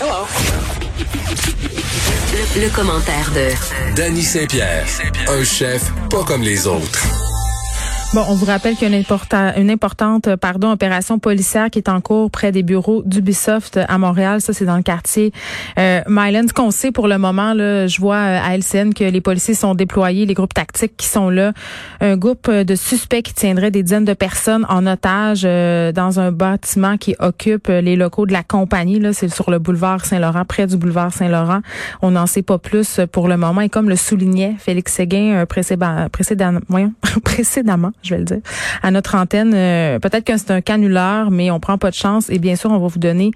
Le, le commentaire de Danny Saint-Pierre, un chef pas comme les autres. Bon, on vous rappelle qu'il y a une, importa- une importante pardon, opération policière qui est en cours près des bureaux d'Ubisoft à Montréal. Ça, c'est dans le quartier euh. Ce qu'on sait pour le moment, là, je vois euh, à LCN que les policiers sont déployés, les groupes tactiques qui sont là. Un groupe de suspects qui tiendrait des dizaines de personnes en otage euh, dans un bâtiment qui occupe euh, les locaux de la compagnie. Là, c'est sur le boulevard Saint-Laurent, près du boulevard Saint-Laurent. On n'en sait pas plus pour le moment. Et comme le soulignait Félix Séguin euh, précédemment je vais le dire, à notre antenne. Euh, Peut-être que c'est un canular, mais on prend pas de chance. Et bien sûr, on va vous donner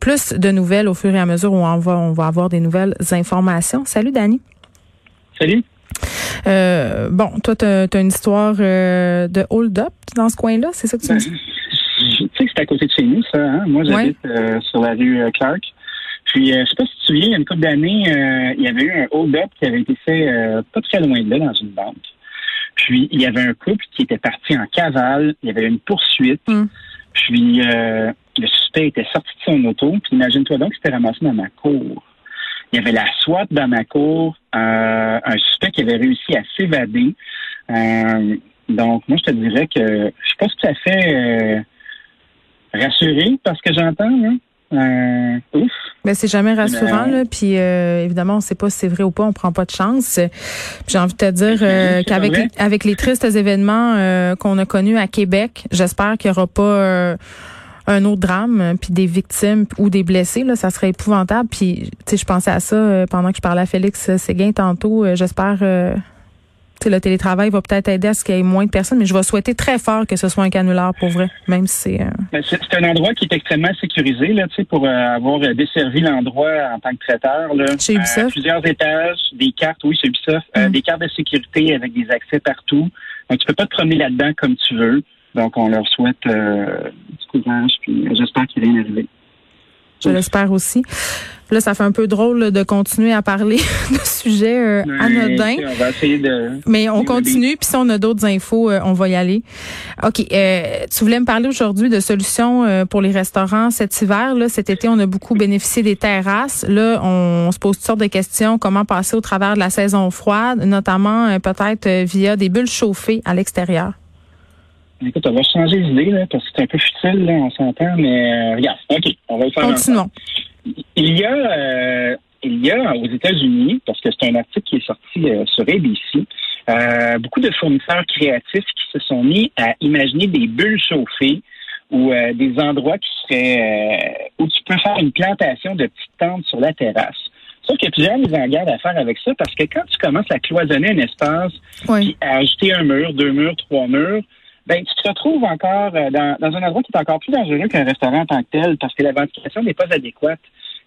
plus de nouvelles au fur et à mesure où on va, on va avoir des nouvelles informations. Salut, Dani. Salut. Euh, bon, toi, tu as, une histoire euh, de hold-up dans ce coin-là, c'est ça que tu me dis? Tu sais que c'est à côté de chez nous, ça. Hein? Moi, j'habite euh, sur la rue Clark. Puis, je sais pas si tu te souviens, il y a une couple d'années, il y avait eu un hold-up qui avait été fait pas très loin de là, dans une banque. Puis, il y avait un couple qui était parti en cavale. Il y avait une poursuite. Mm. Puis, euh, le suspect était sorti de son auto. Puis, imagine-toi donc qu'il s'était ramassé dans ma cour. Il y avait la SWAT dans ma cour. euh, un suspect qui avait réussi à s'évader. Euh, donc, moi, je te dirais que je suis pas tout à fait euh, rassuré par ce que j'entends. Hein. Euh, ouf. Ben, c'est jamais rassurant, là. Puis euh, évidemment, on sait pas si c'est vrai ou pas, on prend pas de chance. J'ai envie de te dire euh, qu'avec avec les tristes événements euh, qu'on a connus à Québec, j'espère qu'il y aura pas euh, un autre drame, euh, puis des victimes ou des blessés. Là, ça serait épouvantable. Puis, tu sais, je pensais à ça euh, pendant que je parlais à Félix Séguin tantôt. Euh, j'espère. Euh, le télétravail va peut-être aider à ce qu'il y ait moins de personnes, mais je vais souhaiter très fort que ce soit un canular pour vrai, même si c'est... euh, Ben, C'est c'est un endroit qui est extrêmement sécurisé là, tu sais, pour euh, avoir euh, desservi l'endroit en tant que traiteur. Là. Chez Ubisoft? Euh, plusieurs étages, des cartes, oui, chez Ubisoft, euh, Mm. des cartes de sécurité avec des accès partout. Donc, tu peux pas te promener là-dedans comme tu veux. Donc, on leur souhaite euh, du courage, puis euh, j'espère qu'il va rien arriver. Je l'espère aussi. Là, ça fait un peu drôle de continuer à parler de sujets euh, anodins. tu sais, On va essayer de... Mais on continue, puis si on a d'autres infos, euh, on va y aller. OK. euh, tu voulais me parler aujourd'hui de solutions euh, pour les restaurants cet hiver. Là, cet été, on a beaucoup bénéficié des terrasses. Là, on, se pose toutes sortes de questions. Comment passer au travers de la saison froide, notamment euh, peut-être euh, via des bulles chauffées à l'extérieur? Écoute, on va changer d'idée, là, parce que c'est un peu futile, là, on s'entend, mais euh, regarde, OK, on va le faire. Continuons. Il y a, euh, il y a aux États-Unis, parce que c'est un article qui est sorti euh, sur ABC, euh, beaucoup de fournisseurs créatifs qui se sont mis à imaginer des bulles chauffées ou euh, des endroits qui seraient euh, où tu peux faire une plantation de petites tentes sur la terrasse. Sauf a plusieurs mises en garde à faire avec ça parce que quand tu commences à cloisonner un espace Oui. puis à ajouter un mur, deux murs, trois murs, ben tu te retrouves encore euh, dans, dans un endroit qui est encore plus dangereux qu'un restaurant en tant que tel parce que la ventilation n'est pas adéquate.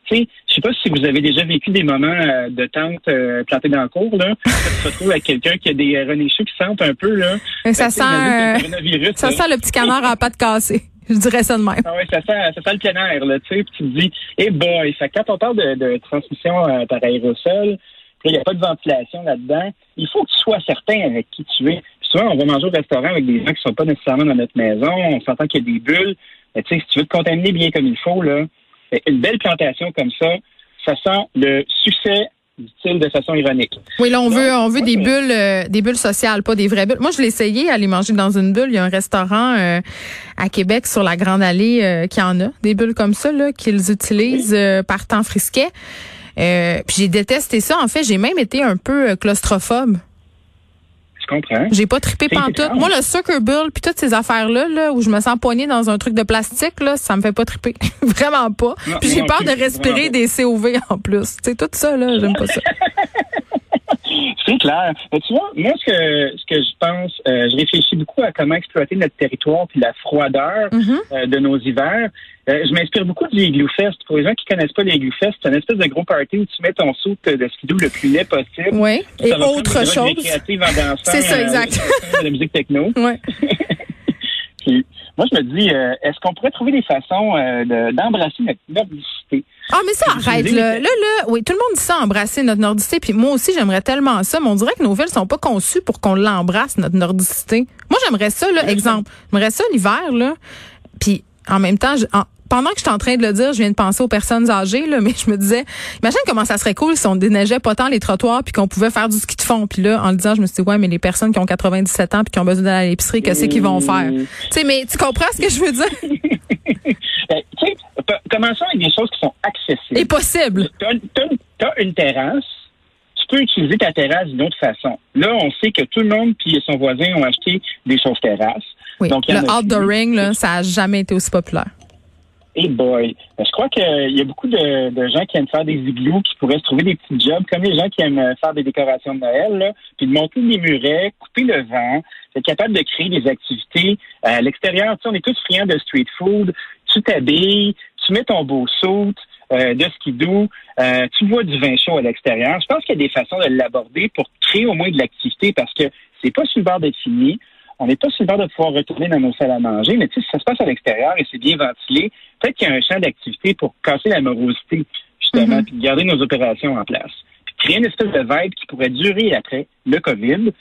Tu sais, je sais pas si vous avez déjà vécu des moments euh, de tente euh, plantée dans le cours, là. Tu te retrouves avec quelqu'un qui a des euh, qui sentent un peu, là. Et ça Ben, sent, euh, Ça là. sent le petit canard à pattes cassées. Je dirais ça de même. Ah ouais, ça sent, ça sent le plein air, là, tu sais, puis tu te dis, eh boy, fait quand on parle de, de transmission euh, par aérosol, il n'y a pas de ventilation là-dedans, il faut que tu sois certain avec qui tu es. Souvent, on va manger au restaurant avec des gens qui sont pas nécessairement dans notre maison, on s'entend qu'il y a des bulles, mais tu sais, si tu veux te contaminer bien comme il faut, là, une belle plantation comme ça, ça sent le succès du style de façon ironique. Oui, là, on veut, on veut des bulles, euh, des bulles sociales, pas des vraies bulles. Moi, je l'ai essayé, aller manger dans une bulle. Il y a un restaurant euh, à Québec sur la Grande Allée euh, qui en a des bulles comme ça, là, qu'ils utilisent euh, par temps frisquet. Euh, puis j'ai détesté ça. En fait, j'ai même été un peu claustrophobe. Comprends. J'ai pas trippé pantoute. Moi, le sucker bull, puis toutes ces affaires-là, là, où je me sens poignée dans un truc de plastique, là, ça me fait pas tripper. Vraiment pas. Puis j'ai peur de respirer des COV en plus. Tu sais, tout ça, là, j'aime pas ça. C'est clair. Mais tu vois, moi, ce que, ce que je pense, euh, je réfléchis beaucoup à comment exploiter notre territoire puis la froideur Mhm. euh, de nos hivers. Euh, je m'inspire beaucoup du Igloo Fest. Pour les gens qui connaissent pas les Igloo Fest, c'est une espèce de gros party où tu mets ton soupe de skidoo le plus laid possible. Oui. Et autre chose. C'est ça, exact. de la musique techno. Puis, moi, je me dis, euh, est-ce qu'on pourrait trouver des façons euh, de- d'embrasser notre nordicité? Ah, mais ça, arrête, là. Là, là, oui, tout le monde dit ça, embrasser notre nordicité. Puis moi aussi, j'aimerais tellement ça. Mais on dirait que nos villes sont pas conçues pour qu'on l'embrasse, notre nordicité. Moi, j'aimerais ça, là, exemple. J'aimerais ça l'hiver, là. Puis en même temps, je- en- pendant que je suis en train de le dire, je viens de penser aux personnes âgées, là, mais je me disais, imagine comment ça serait cool si on déneigeait pas tant les trottoirs puis qu'on pouvait faire du ski de fond. Puis là, en le disant, je me suis dit, ouais, mais les personnes qui ont 97 ans puis qui ont besoin d'aller à l'épicerie, qu'est-ce qu'ils vont faire? Tu sais, mais tu comprends ce que je veux dire? ben, tu sais, commençons avec des choses qui sont accessibles. Et possible. Tu as, une terrasse, tu peux utiliser ta terrasse d'une autre façon. Là, on sait que tout le monde puis son voisin ont acheté des choses terrasses. Oui. Donc, le outdooring, là, ça a jamais été aussi populaire. Hey boy, ben, je crois qu'il y a beaucoup de, gens qui aiment faire des igloos, qui pourraient se trouver des petits jobs, comme les gens qui aiment faire des décorations de Noël, puis de monter des murets, couper le vent, être capable de créer des activités à l'extérieur. Tu sais, on est tous friands de street food. Tu t'habilles, tu mets ton beau saut euh, de skidoo, euh, tu vois du vin chaud à l'extérieur. Je pense qu'il y a des façons de l'aborder pour créer au moins de l'activité parce que c'est pas bord d'être fini. On n'est pas bord de pouvoir retourner dans nos salles à manger, mais tu sais, si ça se passe à l'extérieur et c'est bien ventilé, peut-être qu'il y a un champ d'activité pour casser la morosité, justement, mm-hmm. puis garder nos opérations en place. Puis créer une espèce de vibe qui pourrait durer après le COVID,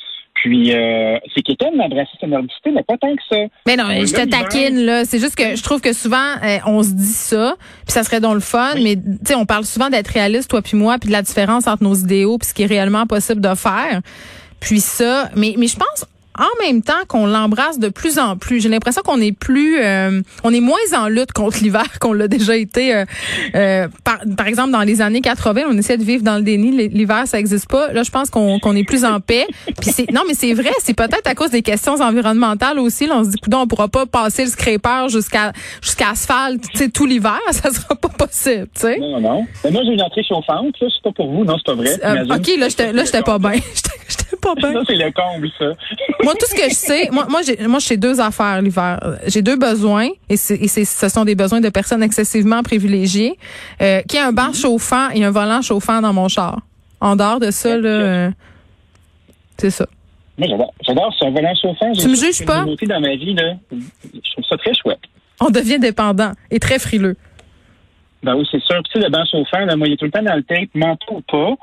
puis, euh, c'est m'a embrassé sa nordicité, mais pas tant que ça. Mais non, je te taquine, là. C'est juste que je trouve que souvent, euh, on se dit ça, puis ça serait dans le fun, mais tu sais, on parle souvent d'être réaliste, toi puis moi, puis de la différence entre nos idéaux puis ce qui est réellement possible de faire. Puis ça, mais, mais je pense en même temps qu'on l'embrasse de plus en plus. J'ai l'impression qu'on est plus, euh, on est moins en lutte contre l'hiver qu'on l'a déjà été. Euh, euh, par, par, exemple, dans les années 80, on essaie de vivre dans le déni. L'hiver, ça existe pas. Là, je pense qu'on est plus en paix. Puis c'est, non, mais c'est vrai. C'est peut-être à cause des questions environnementales aussi. Là, on se dit, on pourra pas passer le scraper jusqu'à jusqu'à asphalte, tu sais, tout l'hiver. Ça sera pas possible, tu sais. Non, non, non. Mais moi, j'ai une entrée chauffante. Là, c'est pas pour vous. Non, c'est pas vrai. ok, là, j'étais là, j'étais pas bien. J'étais pas bien. Ça, c'est le comble, ça moi, tout ce que je sais, moi, moi, j'ai, moi, j'ai deux affaires l'hiver. J'ai deux besoins, et, c'est, et c'est, ce sont des besoins de personnes excessivement privilégiées, euh, qui a un bar chauffant et un volant chauffant dans mon char. En dehors de ça, là, euh, c'est ça. Moi, j'adore, j'adore ce volant chauffant. Tu me juges pas? dans ma vie, là. Je trouve ça très chouette. On devient dépendant et très frileux. Ben oui, c'est sûr. Tu sais, le banc chauffant, là, moi, il est tout le temps dans le tape, manteau ou pas.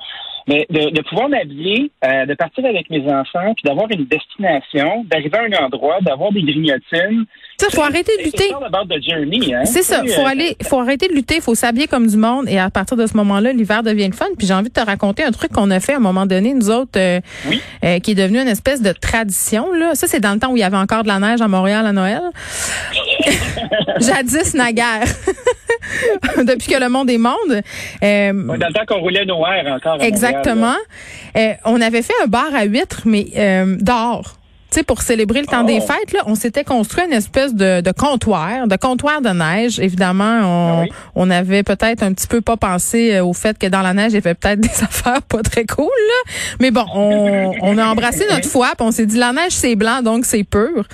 Mais de, de pouvoir m'habiller, euh, de partir avec mes enfants, puis d'avoir une destination, d'arriver à un endroit, d'avoir des grignotines. Ça, faut arrêter de lutter. Hein. C'est ça. Faut euh, aller, faut arrêter de lutter. Faut s'habiller comme du monde. Et à partir de ce moment-là, l'hiver devient le fun. Puis j'ai envie de te raconter un truc qu'on a fait à un moment donné, nous autres, euh, euh, qui est devenu une espèce de tradition. Là, ça c'est dans le temps où il y avait encore de la neige à Montréal à Noël. Jadis naguère. Depuis que le monde est monde. Euh, dans le temps qu'on roulait nos encore. exactement. Euh, on avait fait un bar à huîtres, mais euh, d'or pour célébrer le temps des oh. fêtes, là, on s'était construit une espèce de, de, comptoir, de comptoir de neige. Évidemment, on, ah on avait peut-être un petit peu pas pensé euh, au fait que dans la neige, il y avait peut-être des affaires pas très cool. Là. Mais bon, on, on a embrassé notre foi, puis on s'est dit la neige c'est blanc, donc c'est pur.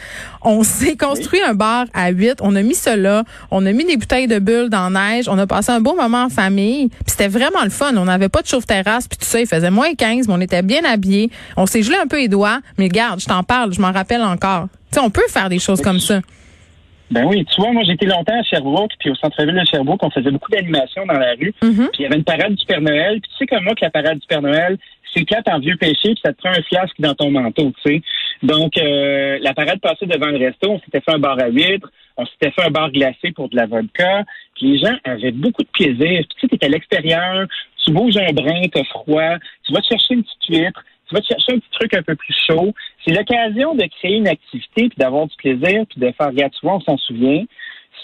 On s'est construit un bar à huit. On a mis cela. On a mis des bouteilles de bulles dans la neige. On a passé un beau moment en famille. Puis c'était vraiment le fun. On n'avait pas de chauffe-terrasse, puis tout ça. Il faisait moins 15, mais on était bien habillés. On s'est gelé un peu les doigts. Mais regarde, je t'en parle je m'en rappelle encore. Tu sais, on peut faire des choses comme ça. Ben oui, tu vois, moi j'étais longtemps à Sherbrooke, puis au centre-ville de Sherbrooke, on faisait beaucoup d'animations dans la rue. Mm-hmm. Puis il y avait une parade du Père Noël. Puis tu sais comme moi que la parade du Père Noël, c'est plate en vieux péché, puis ça te prend un fiasque dans ton manteau, tu sais. Donc euh, la parade passait devant le resto, on s'était fait un bar à huîtres, on s'était fait un bar glacé pour de la vodka. Puis les gens avaient beaucoup de plaisir. Puis, tu sais, t'es à l'extérieur, tu bouges un brin, t'as froid, tu vas te chercher une petite huître, tu vas te chercher un petit truc un peu plus chaud. C'est l'occasion de créer une activité, puis d'avoir du plaisir, puis de faire, regarde, tu vois, on s'en souvient.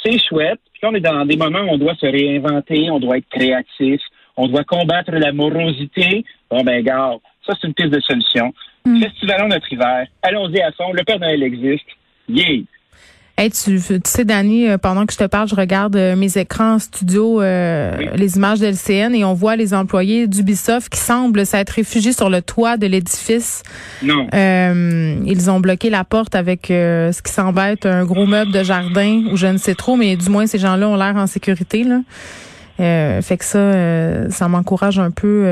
C'est chouette. Puis on est dans des moments où on doit se réinventer, on doit être créatif, on doit combattre la morosité. Bon, ben, garde, ça, c'est une piste de solution. Mm. Festivalons notre hiver. Allons-y à fond. Le Père Noël existe. Yeah! Hey, tu, tu sais, Dani, euh, pendant que je te parle, je regarde euh, mes écrans en studio, euh, les images de LCN, et on voit les employés d'Ubisoft qui semblent s'être réfugiés sur le toit de l'édifice. Non. ils ont bloqué la porte avec ce qui semble être un gros meuble de jardin, ou je ne sais trop, mais du moins ces gens-là ont l'air en sécurité. Là. fait que ça, ça m'encourage un peu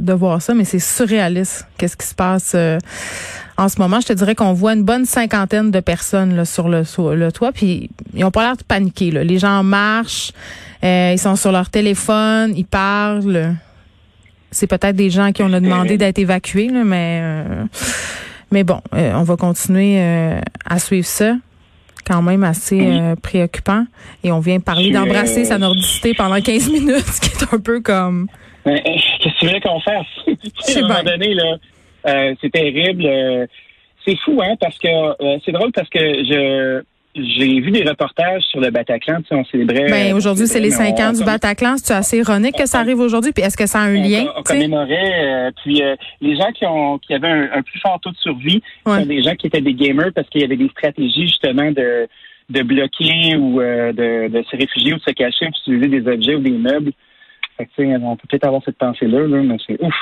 de voir ça, mais c'est surréaliste. Qu'est-ce qui se passe en ce moment, je te dirais qu'on voit une bonne cinquantaine de personnes là, sur le, le toit, puis ils ont pas l'air de paniquer. Là. Les gens marchent, euh, ils sont sur leur téléphone, ils parlent. C'est peut-être des gens qui on a demandé d'être évacués, là, mais euh, mais bon, euh, on va continuer à suivre ça quand même assez euh, préoccupant. Et on vient parler d'embrasser sa nordicité pendant 15 minutes, ce qui est un peu comme... Qu'est-ce que tu veux qu'on fasse? à un moment donné, là, c'est terrible. c'est fou, hein, parce que c'est drôle parce que je j'ai vu des reportages sur le Bataclan, tu sais, on célébrait. Ben, aujourd'hui, c'est les cinq ans du Bataclan. C'est assez ironique que ça arrive aujourd'hui? Puis est-ce que ça a un lien? On, commémorait. Euh, puis euh, les gens qui ont qui avaient un, plus fort taux de survie sont des gens qui étaient des gamers parce qu'il y avait des stratégies justement de de bloquer ou euh, de, de se réfugier ou de se cacher pour utiliser des objets ou des meubles. Fait que, on peut peut-être avoir cette pensée-là, là, mais c'est ouf.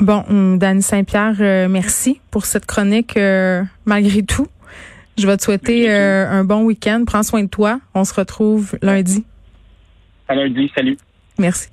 Bon, hum, Dani Saint-Pierre, merci pour cette chronique malgré tout. Je vais te souhaiter euh, un bon week-end. Prends soin de toi. On se retrouve lundi. À lundi. Salut. Merci.